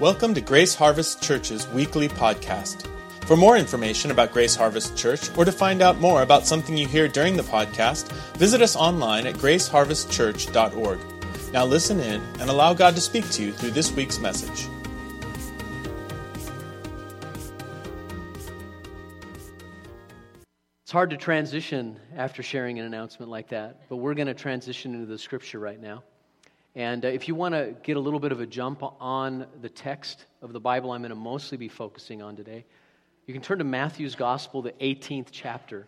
Welcome to Grace Harvest Church's weekly podcast. For more information about Grace Harvest Church or to find out more about something you hear during the podcast, visit us online at graceharvestchurch.org. Now listen in and allow God to speak to you through this week's message. It's hard to transition after sharing an announcement like that, but we're going to transition into the scripture right now. And uh, if you want to get a little bit of a jump on the text of the Bible, I'm going to mostly be focusing on today. You can turn to Matthew's Gospel, the 18th chapter.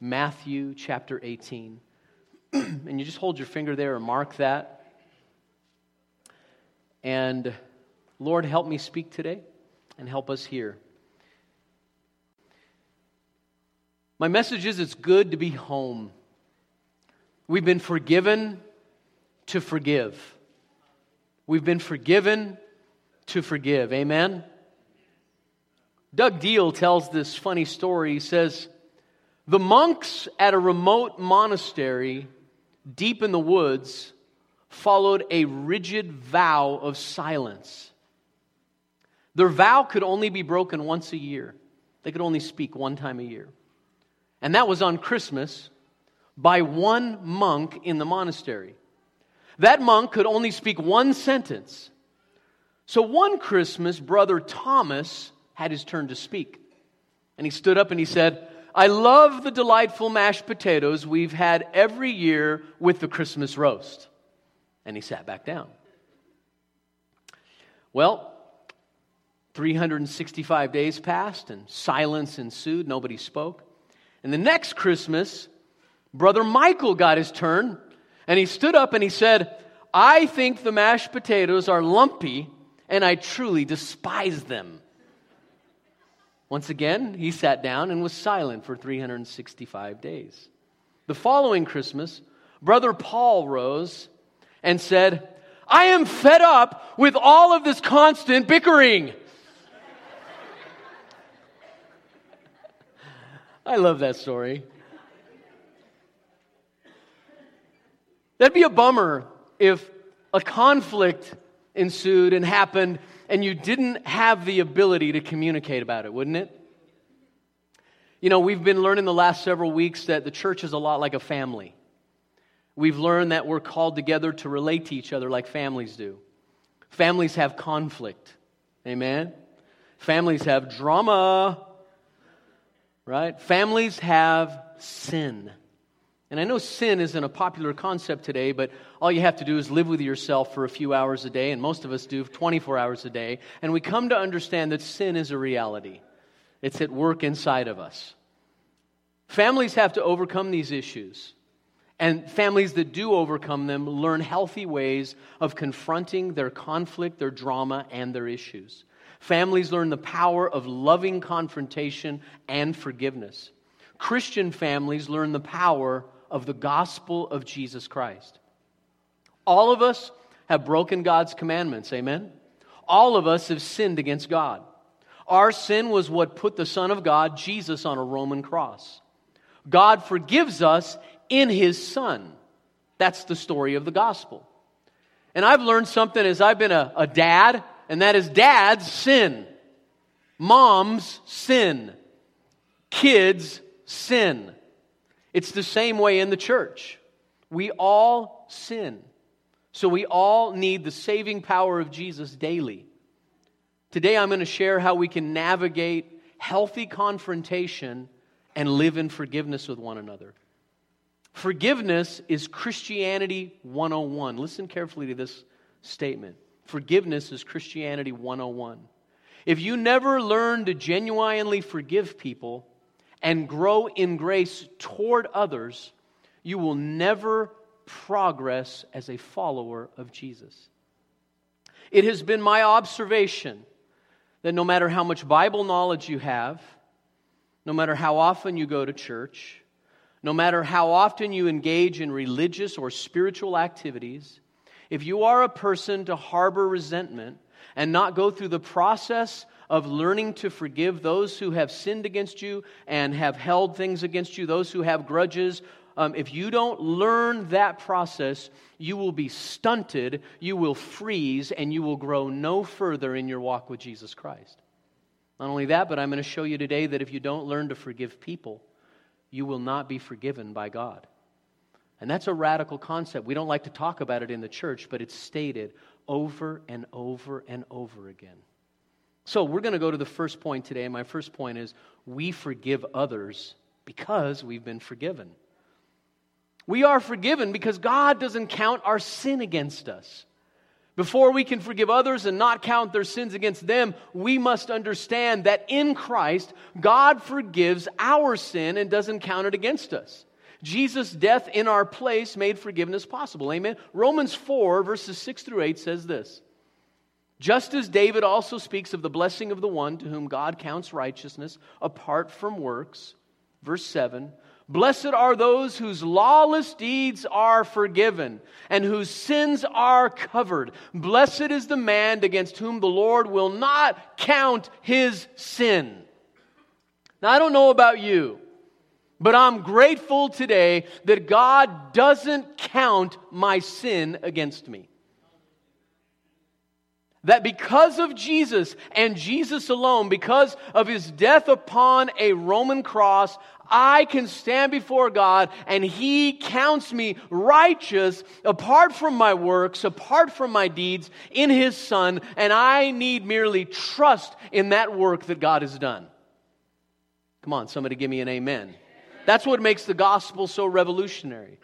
Matthew chapter 18. and you just hold your finger there and mark that. And Lord, help me speak today and help us hear. My message is it's good to be home. We've been forgiven to forgive. We've been forgiven to forgive. Amen? Doug Deal tells this funny story. He says, The monks at a remote monastery deep in the woods followed a rigid vow of silence. Their vow could only be broken once a year, they could only speak one time a year. And that was on Christmas by one monk in the monastery. That monk could only speak one sentence. So one Christmas, brother Thomas had his turn to speak. And he stood up and he said, I love the delightful mashed potatoes we've had every year with the Christmas roast. And he sat back down. Well, 365 days passed and silence ensued. Nobody spoke. And the next Christmas, Brother Michael got his turn and he stood up and he said, I think the mashed potatoes are lumpy and I truly despise them. Once again, he sat down and was silent for 365 days. The following Christmas, Brother Paul rose and said, I am fed up with all of this constant bickering. I love that story. That'd be a bummer if a conflict ensued and happened and you didn't have the ability to communicate about it, wouldn't it? You know, we've been learning the last several weeks that the church is a lot like a family. We've learned that we're called together to relate to each other like families do. Families have conflict. Amen? Families have drama. Right? Families have sin. And I know sin isn't a popular concept today, but all you have to do is live with yourself for a few hours a day, and most of us do 24 hours a day. And we come to understand that sin is a reality, it's at work inside of us. Families have to overcome these issues. And families that do overcome them learn healthy ways of confronting their conflict, their drama, and their issues. Families learn the power of loving confrontation and forgiveness. Christian families learn the power of the gospel of Jesus Christ. All of us have broken God's commandments, amen? All of us have sinned against God. Our sin was what put the Son of God, Jesus, on a Roman cross. God forgives us in His Son. That's the story of the gospel. And I've learned something as I've been a, a dad, and that is dads sin, moms sin, kids sin. It's the same way in the church. We all sin. So we all need the saving power of Jesus daily. Today I'm going to share how we can navigate healthy confrontation and live in forgiveness with one another. Forgiveness is Christianity 101. Listen carefully to this statement. Forgiveness is Christianity 101. If you never learn to genuinely forgive people, and grow in grace toward others, you will never progress as a follower of Jesus. It has been my observation that no matter how much Bible knowledge you have, no matter how often you go to church, no matter how often you engage in religious or spiritual activities, if you are a person to harbor resentment and not go through the process of learning to forgive those who have sinned against you and have held things against you, those who have grudges, um, if you don't learn that process, you will be stunted, you will freeze, and you will grow no further in your walk with Jesus Christ. Not only that, but I'm going to show you today that if you don't learn to forgive people, you will not be forgiven by God. And that's a radical concept. We don't like to talk about it in the church, but it's stated over and over and over again. So we're going to go to the first point today. My first point is we forgive others because we've been forgiven. We are forgiven because God doesn't count our sin against us. Before we can forgive others and not count their sins against them, we must understand that in Christ, God forgives our sin and doesn't count it against us. Jesus' death in our place made forgiveness possible. Amen. Romans 4, verses 6 through 8 says this Just as David also speaks of the blessing of the one to whom God counts righteousness apart from works. Verse 7 Blessed are those whose lawless deeds are forgiven and whose sins are covered. Blessed is the man against whom the Lord will not count his sin. Now, I don't know about you, but I'm grateful today that God doesn't count my sin against me. That because of Jesus and Jesus alone, because of his death upon a Roman cross, I can stand before God and He counts me righteous apart from my works, apart from my deeds in His Son, and I need merely trust in that work that God has done. Come on, somebody give me an amen. That's what makes the gospel so revolutionary.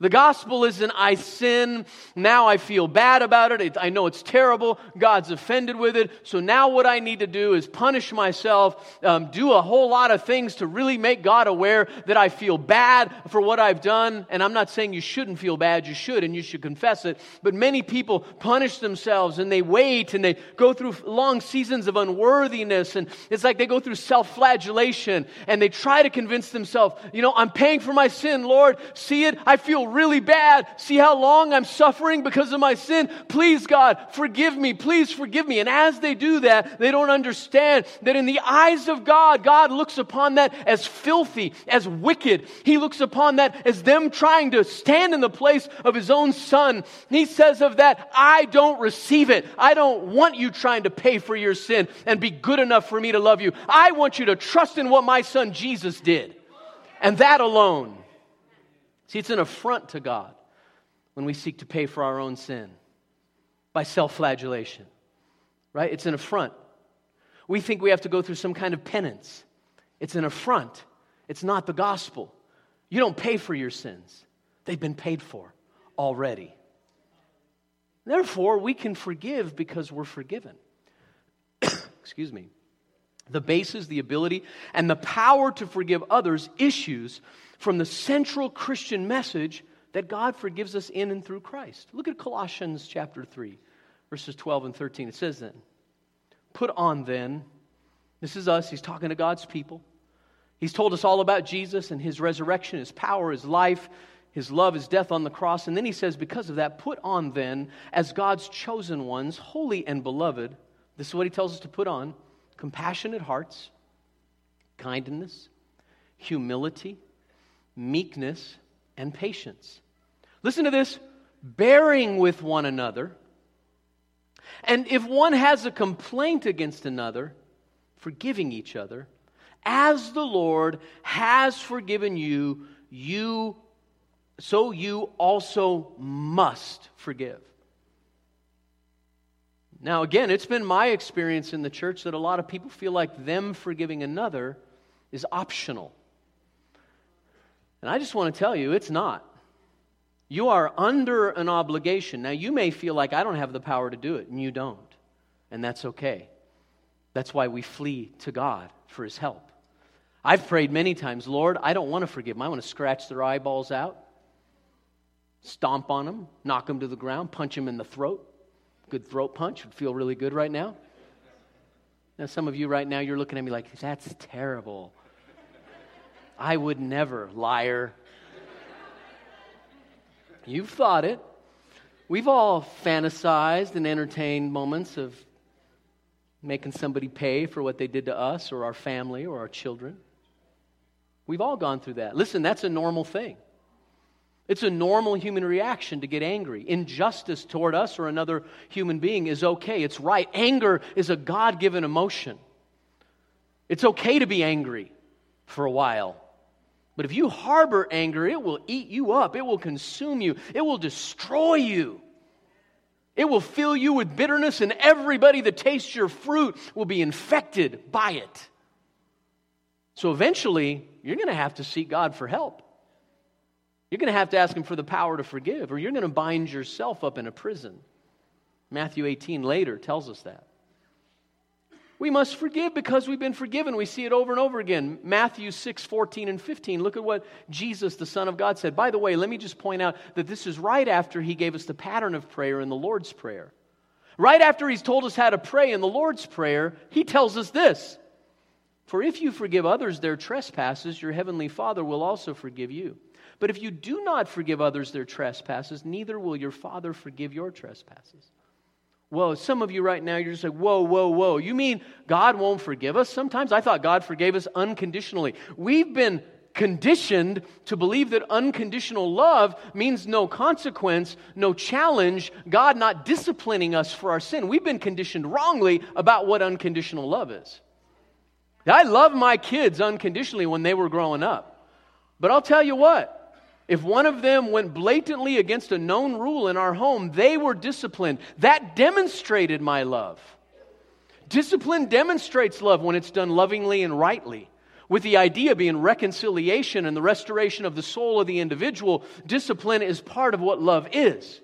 The gospel isn't I sin, now I feel bad about it. I know it's terrible. God's offended with it. So now what I need to do is punish myself, um, do a whole lot of things to really make God aware that I feel bad for what I've done. And I'm not saying you shouldn't feel bad, you should, and you should confess it. But many people punish themselves and they wait and they go through long seasons of unworthiness. And it's like they go through self flagellation and they try to convince themselves, you know, I'm paying for my sin, Lord. See it? I feel really bad. See how long I'm suffering because of my sin? Please, God, forgive me. Please forgive me. And as they do that, they don't understand that in the eyes of God, God looks upon that as filthy, as wicked. He looks upon that as them trying to stand in the place of His own Son. He says of that, I don't receive it. I don't want you trying to pay for your sin and be good enough for me to love you. I want you to trust in what my Son Jesus did. And that alone. See, it's an affront to God when we seek to pay for our own sin by self flagellation, right? It's an affront. We think we have to go through some kind of penance. It's an affront. It's not the gospel. You don't pay for your sins, they've been paid for already. Therefore, we can forgive because we're forgiven. Excuse me. The basis, the ability, and the power to forgive others issues from the central Christian message that God forgives us in and through Christ. Look at Colossians chapter 3, verses 12 and 13. It says then, Put on then, this is us, he's talking to God's people. He's told us all about Jesus and his resurrection, his power, his life, his love, his death on the cross. And then he says, Because of that, put on then, as God's chosen ones, holy and beloved. This is what he tells us to put on compassionate hearts, kindness, humility meekness, and patience. Listen to this bearing with one another. And if one has a complaint against another, forgiving each other, as the Lord has forgiven you, you so you also must forgive. Now, again, it's been my experience in the church that a lot of people feel like them forgiving another is optional. And I just want to tell you, it's not. You are under an obligation. Now, you may feel like I don't have the power to do it, and you don't. And that's okay. That's why we flee to God for His help. I've prayed many times, Lord, I don't want to forgive them. I want to scratch their eyeballs out, stomp on them, knock them to the ground, punch them in the throat. Good throat punch would feel really good right now. Now, some of you right now, you're looking at me like, that's terrible. I would never, liar. You've thought it. We've all fantasized and entertained moments of making somebody pay for what they did to us or our family or our children. We've all gone through that. Listen, that's a normal thing. It's a normal human reaction to get angry. Injustice toward us or another human being is okay. It's right. Anger is a God given emotion. It's okay to be angry for a while. But if you harbor anger, it will eat you up, it will consume you, it will destroy you. It will fill you with bitterness, and everybody that tastes your fruit will be infected by it. So eventually, you're going to have to seek God for help. You're going to have to ask Him for the power to forgive, or you're going to bind yourself up in a prison. Matthew 18 later tells us that. We must forgive because we've been forgiven. We see it over and over again. Matthew 6, 14 and 15. Look at what Jesus, the Son of God, said. By the way, let me just point out that this is right after he gave us the pattern of prayer in the Lord's Prayer. Right after he's told us how to pray in the Lord's Prayer, he tells us this For if you forgive others their trespasses, your heavenly Father will also forgive you. But if you do not forgive others their trespasses, neither will your Father forgive your trespasses. Whoa, some of you right now, you're just like, whoa, whoa, whoa. You mean God won't forgive us? Sometimes I thought God forgave us unconditionally. We've been conditioned to believe that unconditional love means no consequence, no challenge, God not disciplining us for our sin. We've been conditioned wrongly about what unconditional love is. I love my kids unconditionally when they were growing up. But I'll tell you what, if one of them went blatantly against a known rule in our home, they were disciplined. That demonstrated my love. Discipline demonstrates love when it's done lovingly and rightly. With the idea being reconciliation and the restoration of the soul of the individual, discipline is part of what love is.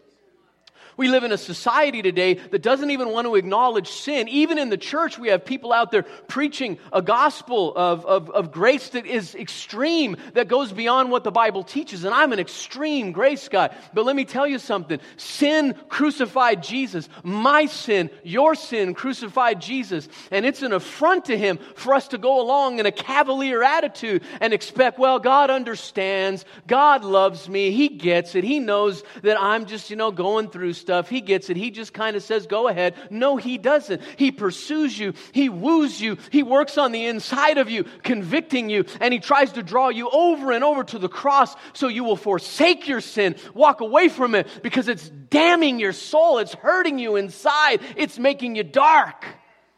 We live in a society today that doesn't even want to acknowledge sin. Even in the church, we have people out there preaching a gospel of, of, of grace that is extreme, that goes beyond what the Bible teaches. And I'm an extreme grace guy. But let me tell you something sin crucified Jesus. My sin, your sin crucified Jesus. And it's an affront to him for us to go along in a cavalier attitude and expect, well, God understands. God loves me. He gets it. He knows that I'm just, you know, going through stuff. He gets it. He just kind of says, go ahead. No, he doesn't. He pursues you. He woos you. He works on the inside of you, convicting you. And he tries to draw you over and over to the cross so you will forsake your sin, walk away from it because it's damning your soul. It's hurting you inside. It's making you dark.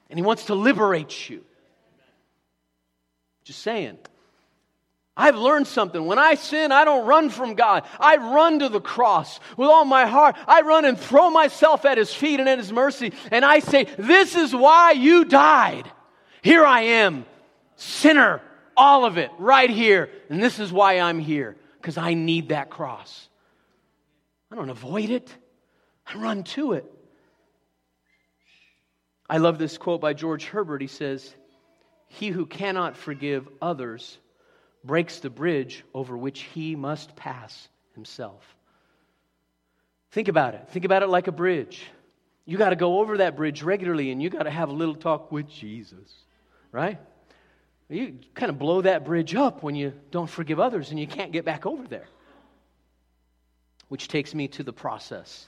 And he wants to liberate you. Just saying. I've learned something. When I sin, I don't run from God. I run to the cross with all my heart. I run and throw myself at His feet and at His mercy. And I say, This is why you died. Here I am, sinner, all of it, right here. And this is why I'm here, because I need that cross. I don't avoid it, I run to it. I love this quote by George Herbert. He says, He who cannot forgive others breaks the bridge over which he must pass himself. Think about it. Think about it like a bridge. You got to go over that bridge regularly and you got to have a little talk with Jesus, right? You kind of blow that bridge up when you don't forgive others and you can't get back over there. Which takes me to the process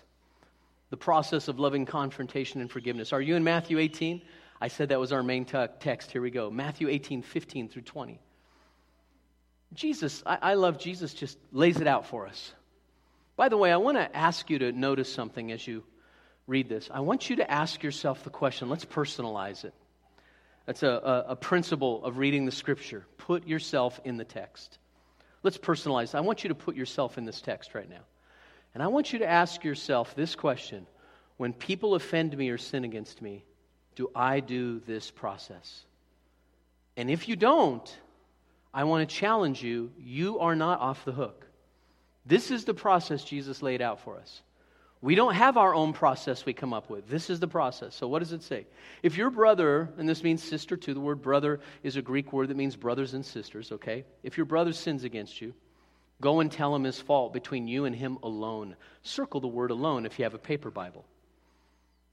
the process of loving confrontation and forgiveness. Are you in Matthew 18? I said that was our main t- text. Here we go Matthew 18, 15 through 20. Jesus, I, I love Jesus, just lays it out for us. By the way, I want to ask you to notice something as you read this. I want you to ask yourself the question let's personalize it. That's a, a, a, principle of reading the scripture. Put yourself in the text. Let's personalize. I want you to put yourself in this text right now. And I want you to ask yourself this question When people offend me or sin against me, do I do this process? And if you don't, I want to challenge you you are not off the hook. This is the process Jesus laid out for us. We don't have our own process we come up with. This is the process. So, what does it say? If your brother, and this means sister too, the word brother is a Greek word that means brothers and sisters, okay? If your brother sins against you, go and tell him his fault between you and him alone. Circle the word alone if you have a paper Bible.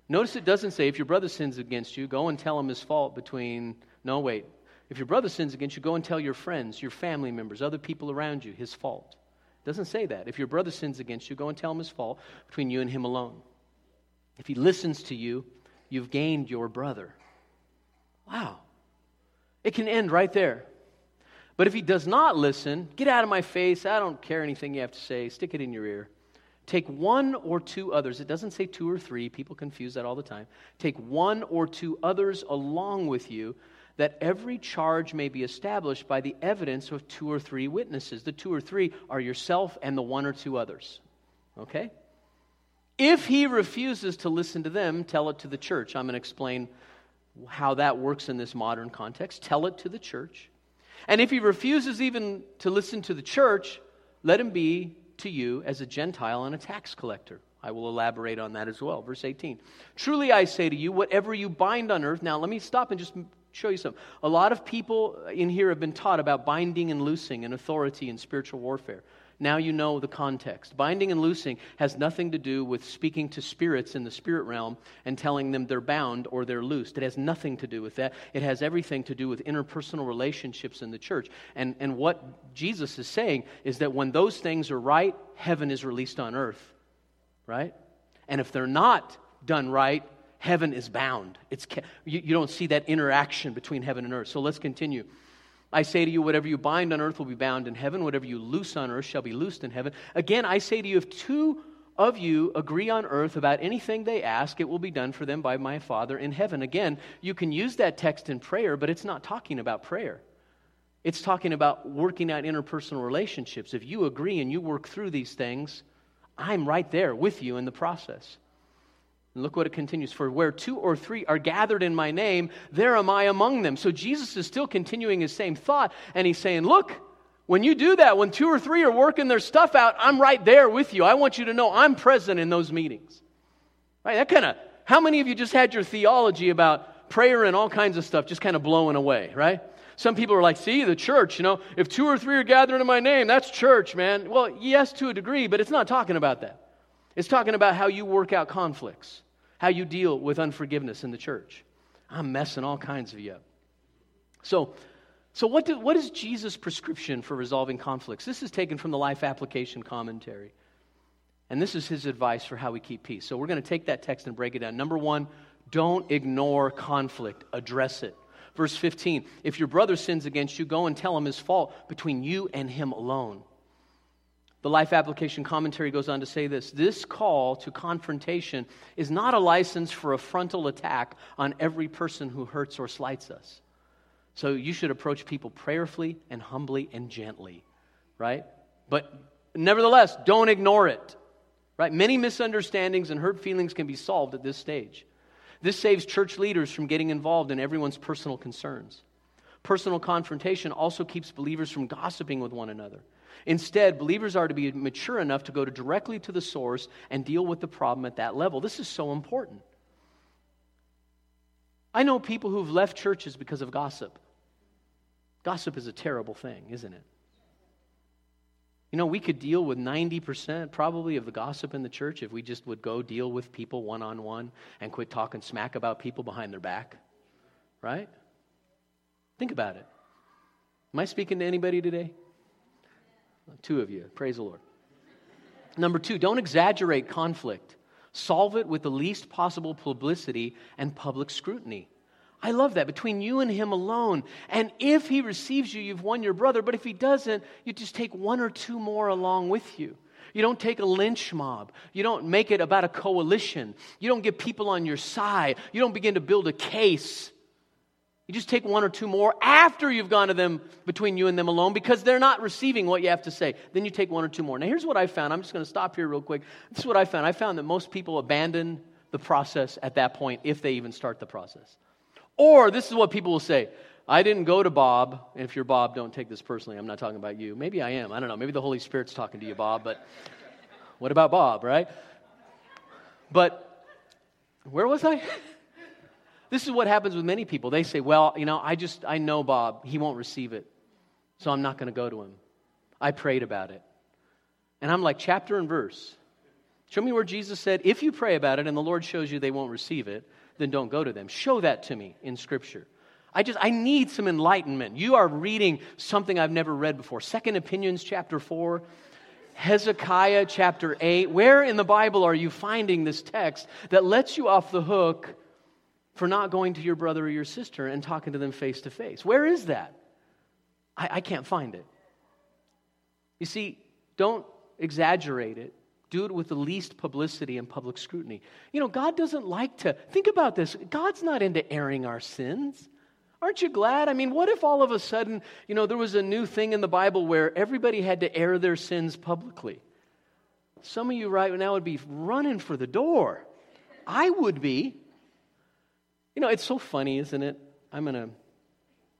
Notice it doesn't say if your brother sins against you, go and tell him his fault between, no, wait, if your brother sins against you, go and tell your friends, your family members, other people around you his fault. It doesn't say that. If your brother sins against you, go and tell him his fault between you and him alone. If he listens to you, you've gained your brother. Wow. It can end right there. But if he does not listen, get out of my face. I don't care anything you have to say. Stick it in your ear. Take one or two others. It doesn't say two or three. People confuse that all the time. Take one or two others along with you, that every charge may be established by the evidence of two or three witnesses. The two or three are yourself and the one or two others. Okay? If he refuses to listen to them, tell it to the church. I'm going to explain how that works in this modern context. Tell it to the church. And if he refuses even to listen to the church, let him be to you as a Gentile and a tax collector. I will elaborate on that as well. Verse 18. Truly I say to you, whatever you bind on earth. Now, let me stop and just show you something. A lot of people in here have been taught about binding and loosing and authority in spiritual warfare. Now you know the context. Binding and loosing has nothing to do with speaking to spirits in the spirit realm and telling them they're bound or they're loosed. It has nothing to do with that. It has everything to do with interpersonal relationships in the church. And, and what Jesus is saying is that when those things are right, heaven is released on earth, right? And if they're not done right, heaven is bound. It's, you, you don't see that interaction between heaven and earth. So let's continue. I say to you, whatever you bind on earth will be bound in heaven, whatever you loose on earth shall be loosed in heaven. Again, I say to you, if two of you agree on earth about anything they ask, it will be done for them by my Father in heaven. Again, you can use that text in prayer, but it's not talking about prayer. It's talking about working out interpersonal relationships. If you agree and you work through these things, I'm right there with you in the process. And look what it continues for where two or three are gathered in my name, there am I among them. So Jesus is still continuing his same thought, and he's saying, Look, when you do that, when two or three are working their stuff out, I'm right there with you. I want you to know I'm present in those meetings. Right? That kind of, how many of you just had your theology about prayer and all kinds of stuff just kind of blowing away, right? Some people are like, see, the church, you know, if two or three are gathered in my name, that's church, man. Well, yes, to a degree, but it's not talking about that. It's talking about how you work out conflicts, how you deal with unforgiveness in the church. I'm messing all kinds of you up. So, so what, do, what is Jesus' prescription for resolving conflicts? This is taken from the Life Application Commentary. And this is his advice for how we keep peace. So we're going to take that text and break it down. Number one, don't ignore conflict, address it. Verse 15 If your brother sins against you, go and tell him his fault between you and him alone. The Life Application Commentary goes on to say this this call to confrontation is not a license for a frontal attack on every person who hurts or slights us. So you should approach people prayerfully and humbly and gently, right? But nevertheless, don't ignore it, right? Many misunderstandings and hurt feelings can be solved at this stage. This saves church leaders from getting involved in everyone's personal concerns. Personal confrontation also keeps believers from gossiping with one another. Instead, believers are to be mature enough to go to directly to the source and deal with the problem at that level. This is so important. I know people who've left churches because of gossip. Gossip is a terrible thing, isn't it? You know, we could deal with 90% probably of the gossip in the church if we just would go deal with people one on one and quit talking smack about people behind their back. Right? Think about it. Am I speaking to anybody today? Two of you. Praise the Lord. Number two, don't exaggerate conflict. Solve it with the least possible publicity and public scrutiny. I love that. Between you and him alone. And if he receives you, you've won your brother. But if he doesn't, you just take one or two more along with you. You don't take a lynch mob. You don't make it about a coalition. You don't get people on your side. You don't begin to build a case. You just take one or two more after you've gone to them between you and them alone because they're not receiving what you have to say. Then you take one or two more. Now, here's what I found. I'm just going to stop here real quick. This is what I found. I found that most people abandon the process at that point if they even start the process. Or this is what people will say I didn't go to Bob. And if you're Bob, don't take this personally. I'm not talking about you. Maybe I am. I don't know. Maybe the Holy Spirit's talking to you, Bob. But what about Bob, right? But where was I? This is what happens with many people. They say, Well, you know, I just, I know Bob. He won't receive it. So I'm not going to go to him. I prayed about it. And I'm like, chapter and verse. Show me where Jesus said, If you pray about it and the Lord shows you they won't receive it, then don't go to them. Show that to me in Scripture. I just, I need some enlightenment. You are reading something I've never read before. Second Opinions, chapter 4. Hezekiah chapter 8. Where in the Bible are you finding this text that lets you off the hook for not going to your brother or your sister and talking to them face to face. Where is that? I, I can't find it. You see, don't exaggerate it. Do it with the least publicity and public scrutiny. You know, God doesn't like to, think about this. God's not into airing our sins. Aren't you glad? I mean, what if all of a sudden, you know, there was a new thing in the Bible where everybody had to air their sins publicly? Some of you right now would be running for the door. I would be. You know, it's so funny, isn't it? I'm going to.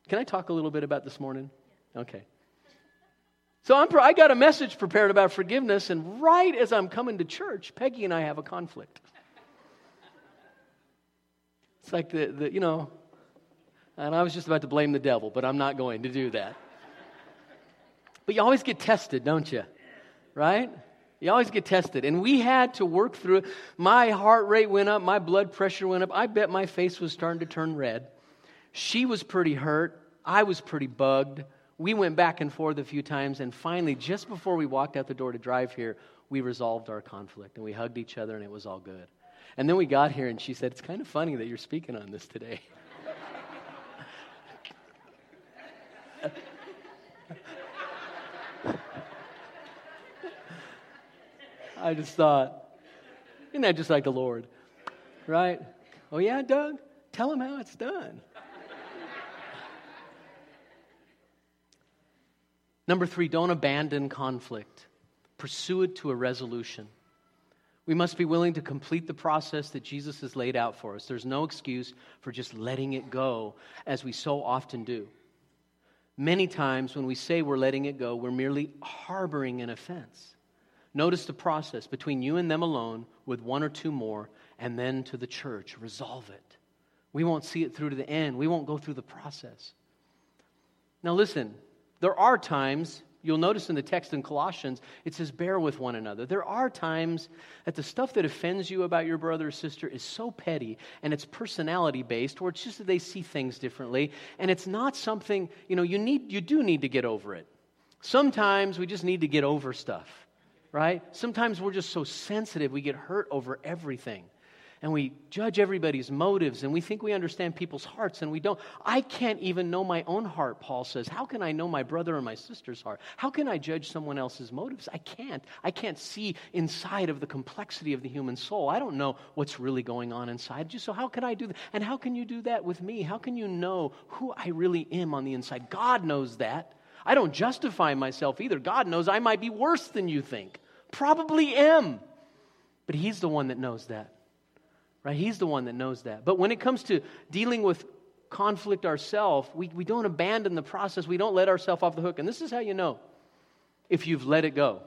Can I talk a little bit about this morning? Okay. So I'm, I got a message prepared about forgiveness, and right as I'm coming to church, Peggy and I have a conflict. It's like the, the you know, and I was just about to blame the devil, but I'm not going to do that. But you always get tested, don't you? Right? You always get tested. And we had to work through it. My heart rate went up, my blood pressure went up. I bet my face was starting to turn red. She was pretty hurt. I was pretty bugged. We went back and forth a few times, and finally, just before we walked out the door to drive here, we resolved our conflict and we hugged each other, and it was all good. And then we got here, and she said, It's kind of funny that you're speaking on this today. I just thought, isn't that just like the Lord? Right? Oh, yeah, Doug? Tell him how it's done. Number three, don't abandon conflict, pursue it to a resolution. We must be willing to complete the process that Jesus has laid out for us. There's no excuse for just letting it go, as we so often do. Many times when we say we're letting it go, we're merely harboring an offense. Notice the process between you and them alone, with one or two more, and then to the church. Resolve it. We won't see it through to the end, we won't go through the process. Now, listen, there are times, you'll notice in the text in Colossians, it says, bear with one another. There are times that the stuff that offends you about your brother or sister is so petty and it's personality based, or it's just that they see things differently, and it's not something, you know, you, need, you do need to get over it. Sometimes we just need to get over stuff right? Sometimes we're just so sensitive, we get hurt over everything. And we judge everybody's motives and we think we understand people's hearts and we don't. I can't even know my own heart, Paul says. How can I know my brother or my sister's heart? How can I judge someone else's motives? I can't. I can't see inside of the complexity of the human soul. I don't know what's really going on inside. So, how can I do that? And how can you do that with me? How can you know who I really am on the inside? God knows that. I don't justify myself either. God knows I might be worse than you think. Probably am. But He's the one that knows that. Right? He's the one that knows that. But when it comes to dealing with conflict ourselves, we, we don't abandon the process. We don't let ourselves off the hook. And this is how you know if you've let it go.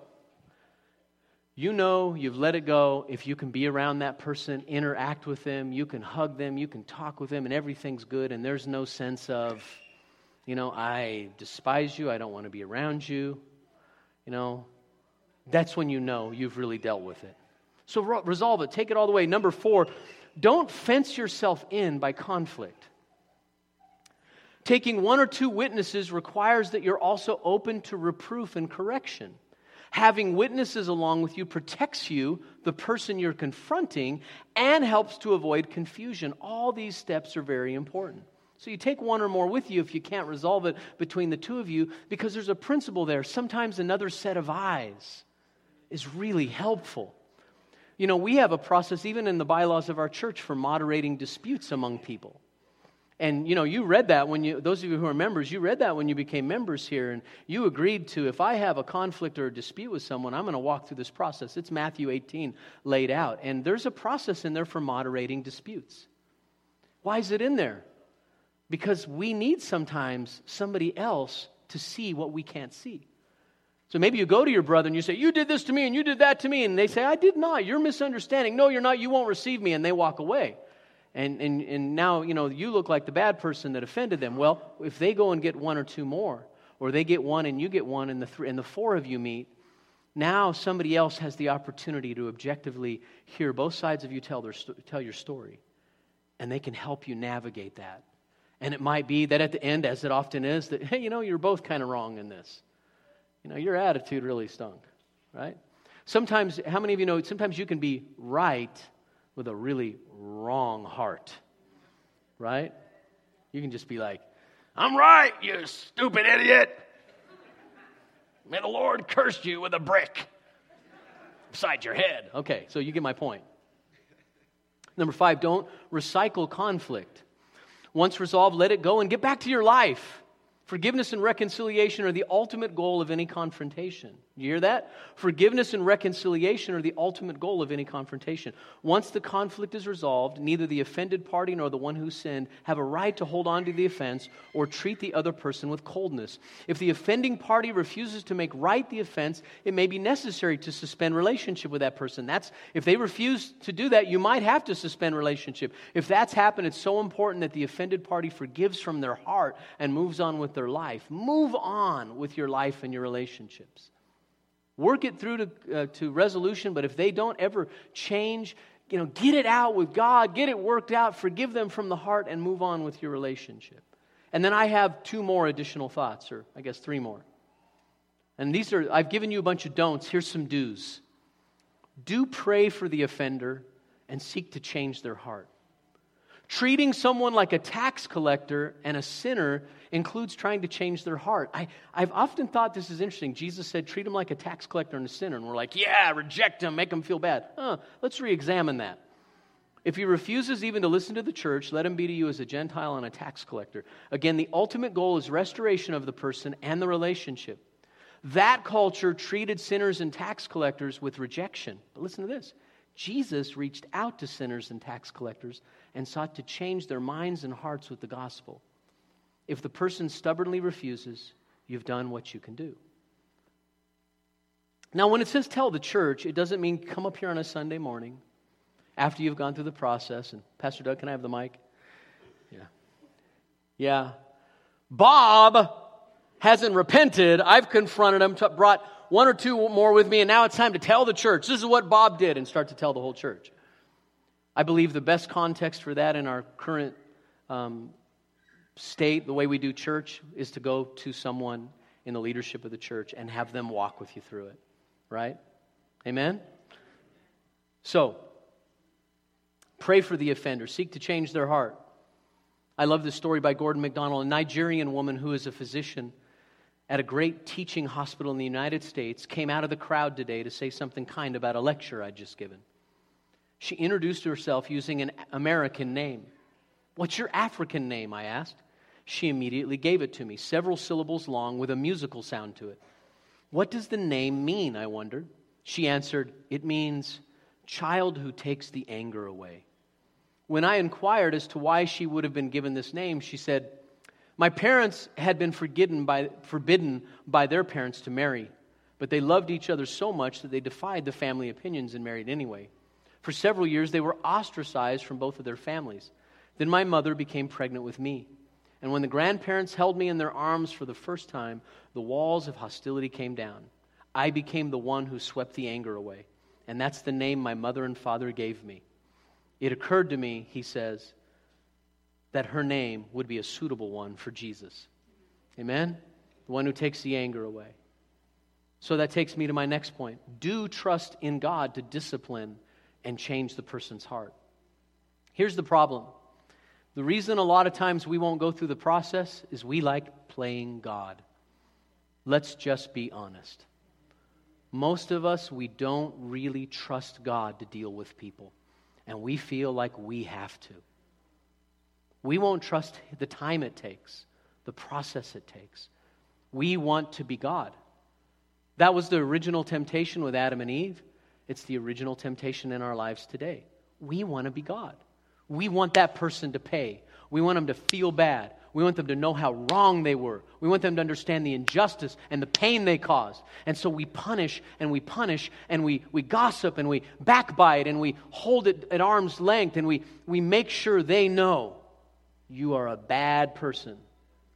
You know you've let it go if you can be around that person, interact with them, you can hug them, you can talk with them, and everything's good, and there's no sense of, you know, I despise you, I don't want to be around you. You know, that's when you know you've really dealt with it. So re- resolve it, take it all the way. Number four, don't fence yourself in by conflict. Taking one or two witnesses requires that you're also open to reproof and correction. Having witnesses along with you protects you, the person you're confronting, and helps to avoid confusion. All these steps are very important. So you take one or more with you if you can't resolve it between the two of you, because there's a principle there. Sometimes another set of eyes is really helpful. You know, we have a process, even in the bylaws of our church, for moderating disputes among people. And you know, you read that when you, those of you who are members, you read that when you became members here, and you agreed to if I have a conflict or a dispute with someone, I'm going to walk through this process. It's Matthew 18 laid out. And there's a process in there for moderating disputes. Why is it in there? Because we need sometimes somebody else to see what we can't see. So maybe you go to your brother and you say, You did this to me and you did that to me. And they say, I did not. You're misunderstanding. No, you're not. You won't receive me. And they walk away. And, and, and now, you know, you look like the bad person that offended them. Well, if they go and get one or two more, or they get one and you get one and the, three, and the four of you meet, now somebody else has the opportunity to objectively hear both sides of you tell, their, tell your story. And they can help you navigate that. And it might be that at the end, as it often is, that, hey, you know, you're both kind of wrong in this you know, your attitude really stunk, right? Sometimes, how many of you know, sometimes you can be right with a really wrong heart, right? You can just be like, I'm right, you stupid idiot. May the Lord curse you with a brick beside your head. Okay, so you get my point. Number five, don't recycle conflict. Once resolved, let it go and get back to your life. Forgiveness and reconciliation are the ultimate goal of any confrontation. You hear that? Forgiveness and reconciliation are the ultimate goal of any confrontation. Once the conflict is resolved, neither the offended party nor the one who sinned have a right to hold on to the offense or treat the other person with coldness. If the offending party refuses to make right the offense, it may be necessary to suspend relationship with that person. That's if they refuse to do that, you might have to suspend relationship. If that's happened, it's so important that the offended party forgives from their heart and moves on with their life. Move on with your life and your relationships. Work it through to, uh, to resolution, but if they don't ever change, you know, get it out with God, get it worked out, forgive them from the heart, and move on with your relationship. And then I have two more additional thoughts, or I guess three more. And these are, I've given you a bunch of don'ts. Here's some do's. Do pray for the offender and seek to change their heart. Treating someone like a tax collector and a sinner includes trying to change their heart. I, I've often thought this is interesting. Jesus said, treat him like a tax collector and a sinner. And we're like, yeah, reject him, make him feel bad. Huh, let's re examine that. If he refuses even to listen to the church, let him be to you as a Gentile and a tax collector. Again, the ultimate goal is restoration of the person and the relationship. That culture treated sinners and tax collectors with rejection. But listen to this Jesus reached out to sinners and tax collectors and sought to change their minds and hearts with the gospel. If the person stubbornly refuses, you've done what you can do. Now, when it says tell the church, it doesn't mean come up here on a Sunday morning after you've gone through the process. And Pastor Doug, can I have the mic? Yeah. Yeah. Bob hasn't repented. I've confronted him, brought one or two more with me, and now it's time to tell the church. This is what Bob did, and start to tell the whole church. I believe the best context for that in our current um, state, the way we do church, is to go to someone in the leadership of the church and have them walk with you through it. Right? Amen? So, pray for the offender, seek to change their heart. I love this story by Gordon MacDonald, a Nigerian woman who is a physician at a great teaching hospital in the United States, came out of the crowd today to say something kind about a lecture I'd just given. She introduced herself using an American name. What's your African name? I asked. She immediately gave it to me, several syllables long with a musical sound to it. What does the name mean? I wondered. She answered, It means child who takes the anger away. When I inquired as to why she would have been given this name, she said, My parents had been forbidden by, forbidden by their parents to marry, but they loved each other so much that they defied the family opinions and married anyway. For several years, they were ostracized from both of their families. Then my mother became pregnant with me. And when the grandparents held me in their arms for the first time, the walls of hostility came down. I became the one who swept the anger away. And that's the name my mother and father gave me. It occurred to me, he says, that her name would be a suitable one for Jesus. Amen? The one who takes the anger away. So that takes me to my next point. Do trust in God to discipline and change the person's heart. Here's the problem the reason a lot of times we won't go through the process is we like playing God. Let's just be honest. Most of us, we don't really trust God to deal with people, and we feel like we have to. We won't trust the time it takes, the process it takes. We want to be God. That was the original temptation with Adam and Eve. It's the original temptation in our lives today. We want to be God. We want that person to pay. We want them to feel bad. We want them to know how wrong they were. We want them to understand the injustice and the pain they caused. And so we punish and we punish and we, we gossip and we backbite and we hold it at arm's length and we, we make sure they know you are a bad person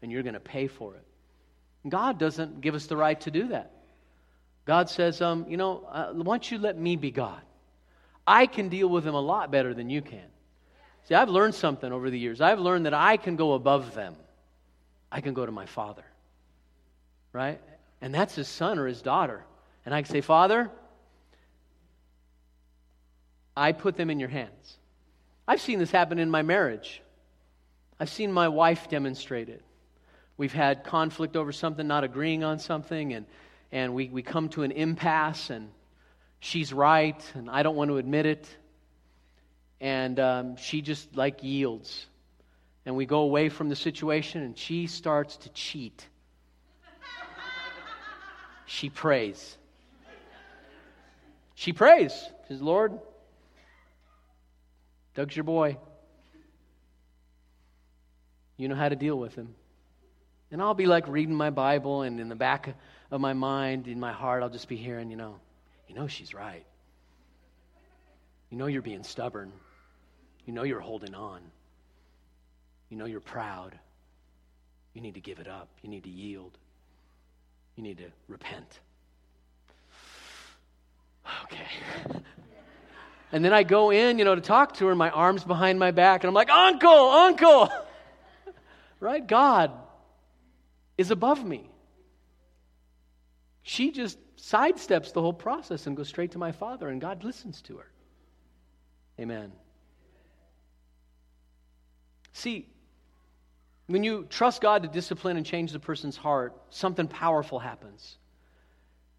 and you're going to pay for it. God doesn't give us the right to do that. God says, um, you know, uh, why don't you let me be God? I can deal with them a lot better than you can. See, I've learned something over the years. I've learned that I can go above them. I can go to my father. Right? And that's his son or his daughter. And I can say, Father, I put them in your hands. I've seen this happen in my marriage. I've seen my wife demonstrate it. We've had conflict over something, not agreeing on something, and, and we, we come to an impasse, and she's right, and I don't want to admit it. And um, she just like yields. And we go away from the situation, and she starts to cheat. she prays. She prays. She says, Lord, Doug's your boy. You know how to deal with him. And I'll be like reading my Bible, and in the back of my mind, in my heart, I'll just be hearing, you know, you know she's right. You know you're being stubborn. You know you're holding on. You know you're proud. You need to give it up. You need to yield. You need to repent. Okay. And then I go in, you know, to talk to her, my arms behind my back, and I'm like, Uncle, Uncle! Right? God is above me. She just sidesteps the whole process and goes straight to my father, and God listens to her. Amen. See, when you trust God to discipline and change the person's heart, something powerful happens.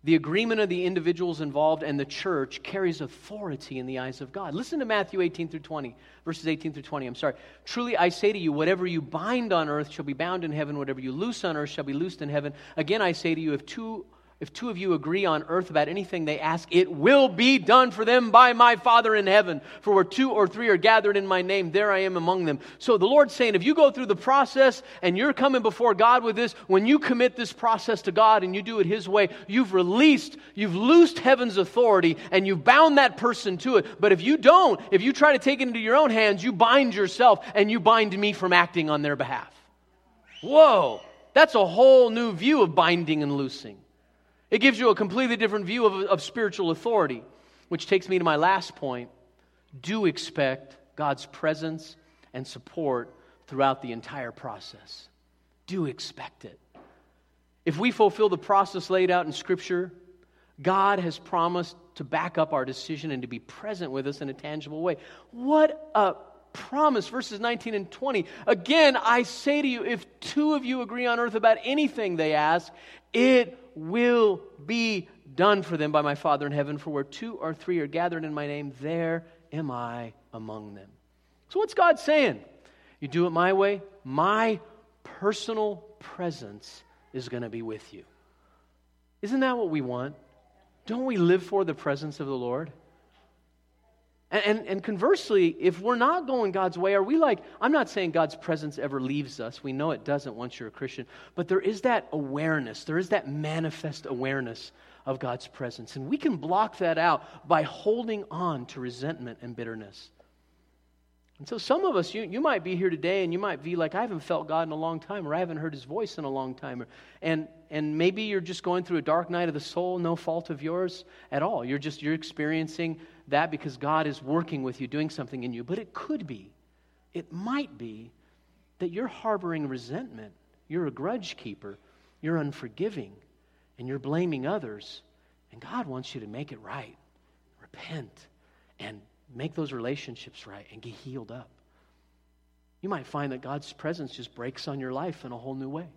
The agreement of the individuals involved and the church carries authority in the eyes of God. Listen to Matthew 18 through 20, verses 18 through 20. I'm sorry. Truly I say to you, whatever you bind on earth shall be bound in heaven, whatever you loose on earth shall be loosed in heaven. Again, I say to you, if two if two of you agree on earth about anything they ask, it will be done for them by my Father in heaven. For where two or three are gathered in my name, there I am among them. So the Lord's saying, if you go through the process and you're coming before God with this, when you commit this process to God and you do it His way, you've released, you've loosed heaven's authority and you've bound that person to it. But if you don't, if you try to take it into your own hands, you bind yourself and you bind me from acting on their behalf. Whoa, that's a whole new view of binding and loosing. It gives you a completely different view of, of spiritual authority, which takes me to my last point. Do expect God's presence and support throughout the entire process. Do expect it. If we fulfill the process laid out in Scripture, God has promised to back up our decision and to be present with us in a tangible way. What a promise, verses 19 and 20. Again, I say to you, if two of you agree on earth about anything they ask, it will be done for them by my Father in heaven. For where two or three are gathered in my name, there am I among them. So, what's God saying? You do it my way, my personal presence is going to be with you. Isn't that what we want? Don't we live for the presence of the Lord? And, and, and, conversely, if we're not going God's way, are we like, I'm not saying God's presence ever leaves us. We know it doesn't once you're a Christian. But there is that awareness, there is that manifest awareness of God's presence. And we can block that out by holding on to resentment and bitterness. And so, some of us, you, you might be here today and you might be like, I haven't felt God in a long time, or I haven't heard his voice in a long time. And, and maybe you're just going through a dark night of the soul, no fault of yours at all. You're just, you're experiencing that because God is working with you, doing something in you. But it could be, it might be that you're harboring resentment. You're a grudge keeper. You're unforgiving. And you're blaming others. And God wants you to make it right. Repent and make those relationships right and get healed up. You might find that God's presence just breaks on your life in a whole new way.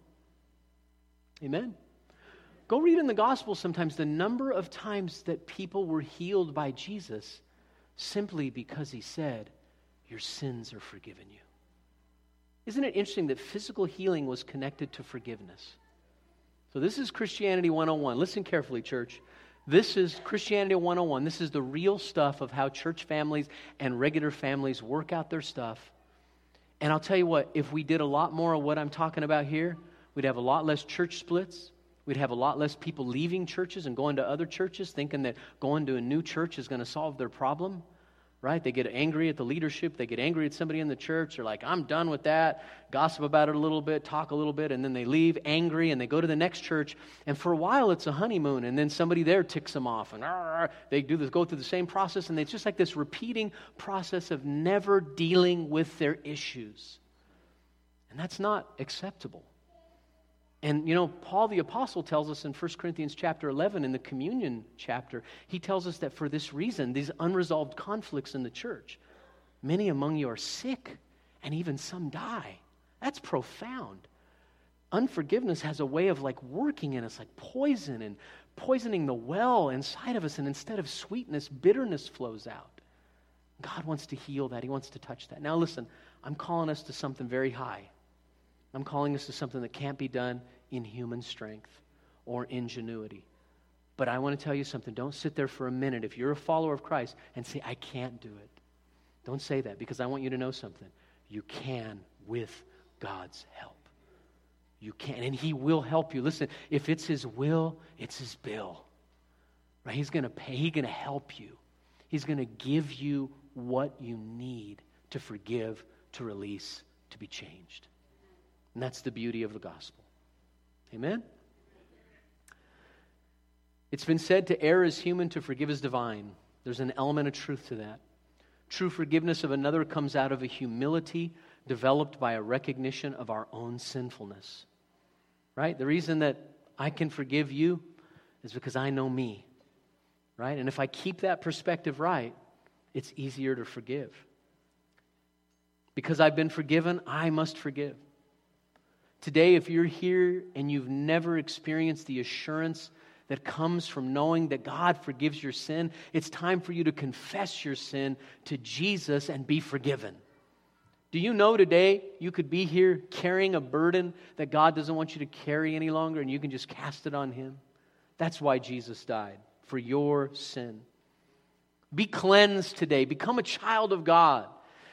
Amen. Go read in the Gospel sometimes the number of times that people were healed by Jesus simply because he said, Your sins are forgiven you. Isn't it interesting that physical healing was connected to forgiveness? So, this is Christianity 101. Listen carefully, church. This is Christianity 101. This is the real stuff of how church families and regular families work out their stuff. And I'll tell you what, if we did a lot more of what I'm talking about here, we'd have a lot less church splits. We'd have a lot less people leaving churches and going to other churches thinking that going to a new church is going to solve their problem, right? They get angry at the leadership. They get angry at somebody in the church. They're like, I'm done with that. Gossip about it a little bit, talk a little bit, and then they leave angry and they go to the next church. And for a while, it's a honeymoon. And then somebody there ticks them off. And they do this, go through the same process. And it's just like this repeating process of never dealing with their issues. And that's not acceptable. And you know, Paul the apostle tells us in 1 Corinthians chapter 11 in the communion chapter, he tells us that for this reason, these unresolved conflicts in the church, many among you are sick and even some die. That's profound. unforgiveness has a way of like working in us like poison and poisoning the well inside of us. And instead of sweetness, bitterness flows out. God wants to heal that. He wants to touch that. Now, listen, I'm calling us to something very high. I'm calling us to something that can't be done in human strength or ingenuity. But I want to tell you something. Don't sit there for a minute if you're a follower of Christ and say, I can't do it. Don't say that because I want you to know something. You can with God's help. You can, and He will help you. Listen, if it's His will, it's His bill. Right? He's going to pay, He's going to help you. He's going to give you what you need to forgive, to release, to be changed. And that's the beauty of the gospel. Amen? It's been said to err is human, to forgive is divine. There's an element of truth to that. True forgiveness of another comes out of a humility developed by a recognition of our own sinfulness. Right? The reason that I can forgive you is because I know me. Right? And if I keep that perspective right, it's easier to forgive. Because I've been forgiven, I must forgive. Today, if you're here and you've never experienced the assurance that comes from knowing that God forgives your sin, it's time for you to confess your sin to Jesus and be forgiven. Do you know today you could be here carrying a burden that God doesn't want you to carry any longer and you can just cast it on Him? That's why Jesus died, for your sin. Be cleansed today, become a child of God.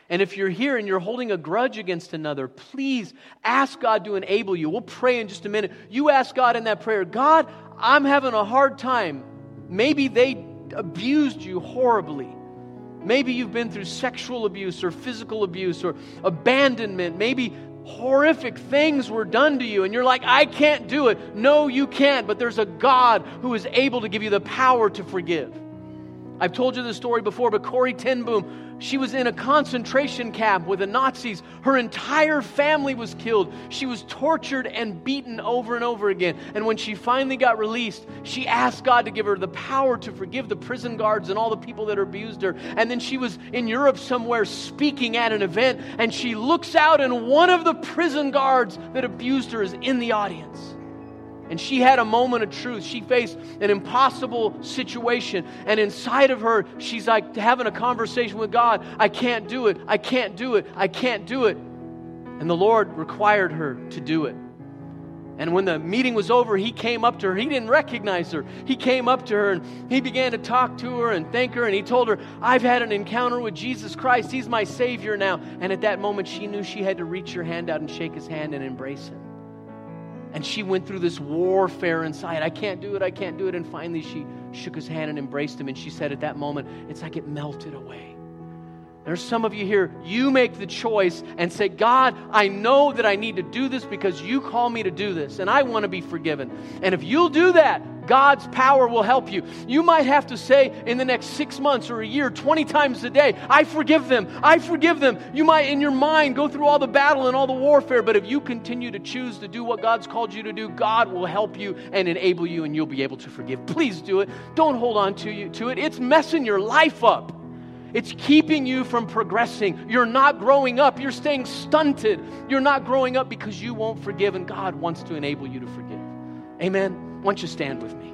And if you're here and you're holding a grudge against another, please ask God to enable you. We'll pray in just a minute. You ask God in that prayer, God, I'm having a hard time. Maybe they abused you horribly. Maybe you've been through sexual abuse or physical abuse or abandonment. Maybe horrific things were done to you, and you're like, I can't do it. No, you can't, but there's a God who is able to give you the power to forgive. I've told you this story before, but Corrie ten Boom, she was in a concentration camp with the Nazis. Her entire family was killed. She was tortured and beaten over and over again. And when she finally got released, she asked God to give her the power to forgive the prison guards and all the people that abused her. And then she was in Europe somewhere speaking at an event, and she looks out, and one of the prison guards that abused her is in the audience. And she had a moment of truth. She faced an impossible situation. And inside of her, she's like having a conversation with God I can't do it. I can't do it. I can't do it. And the Lord required her to do it. And when the meeting was over, he came up to her. He didn't recognize her. He came up to her and he began to talk to her and thank her. And he told her, I've had an encounter with Jesus Christ. He's my Savior now. And at that moment, she knew she had to reach her hand out and shake his hand and embrace him. And she went through this warfare inside. I can't do it, I can't do it. And finally, she shook his hand and embraced him. And she said, at that moment, it's like it melted away. There's some of you here, you make the choice and say, God, I know that I need to do this because you call me to do this, and I want to be forgiven. And if you'll do that, God's power will help you. You might have to say in the next six months or a year, 20 times a day, I forgive them. I forgive them. You might, in your mind, go through all the battle and all the warfare, but if you continue to choose to do what God's called you to do, God will help you and enable you, and you'll be able to forgive. Please do it. Don't hold on to, you, to it. It's messing your life up. It's keeping you from progressing. You're not growing up. You're staying stunted. You're not growing up because you won't forgive, and God wants to enable you to forgive. Amen. Why don't you stand with me?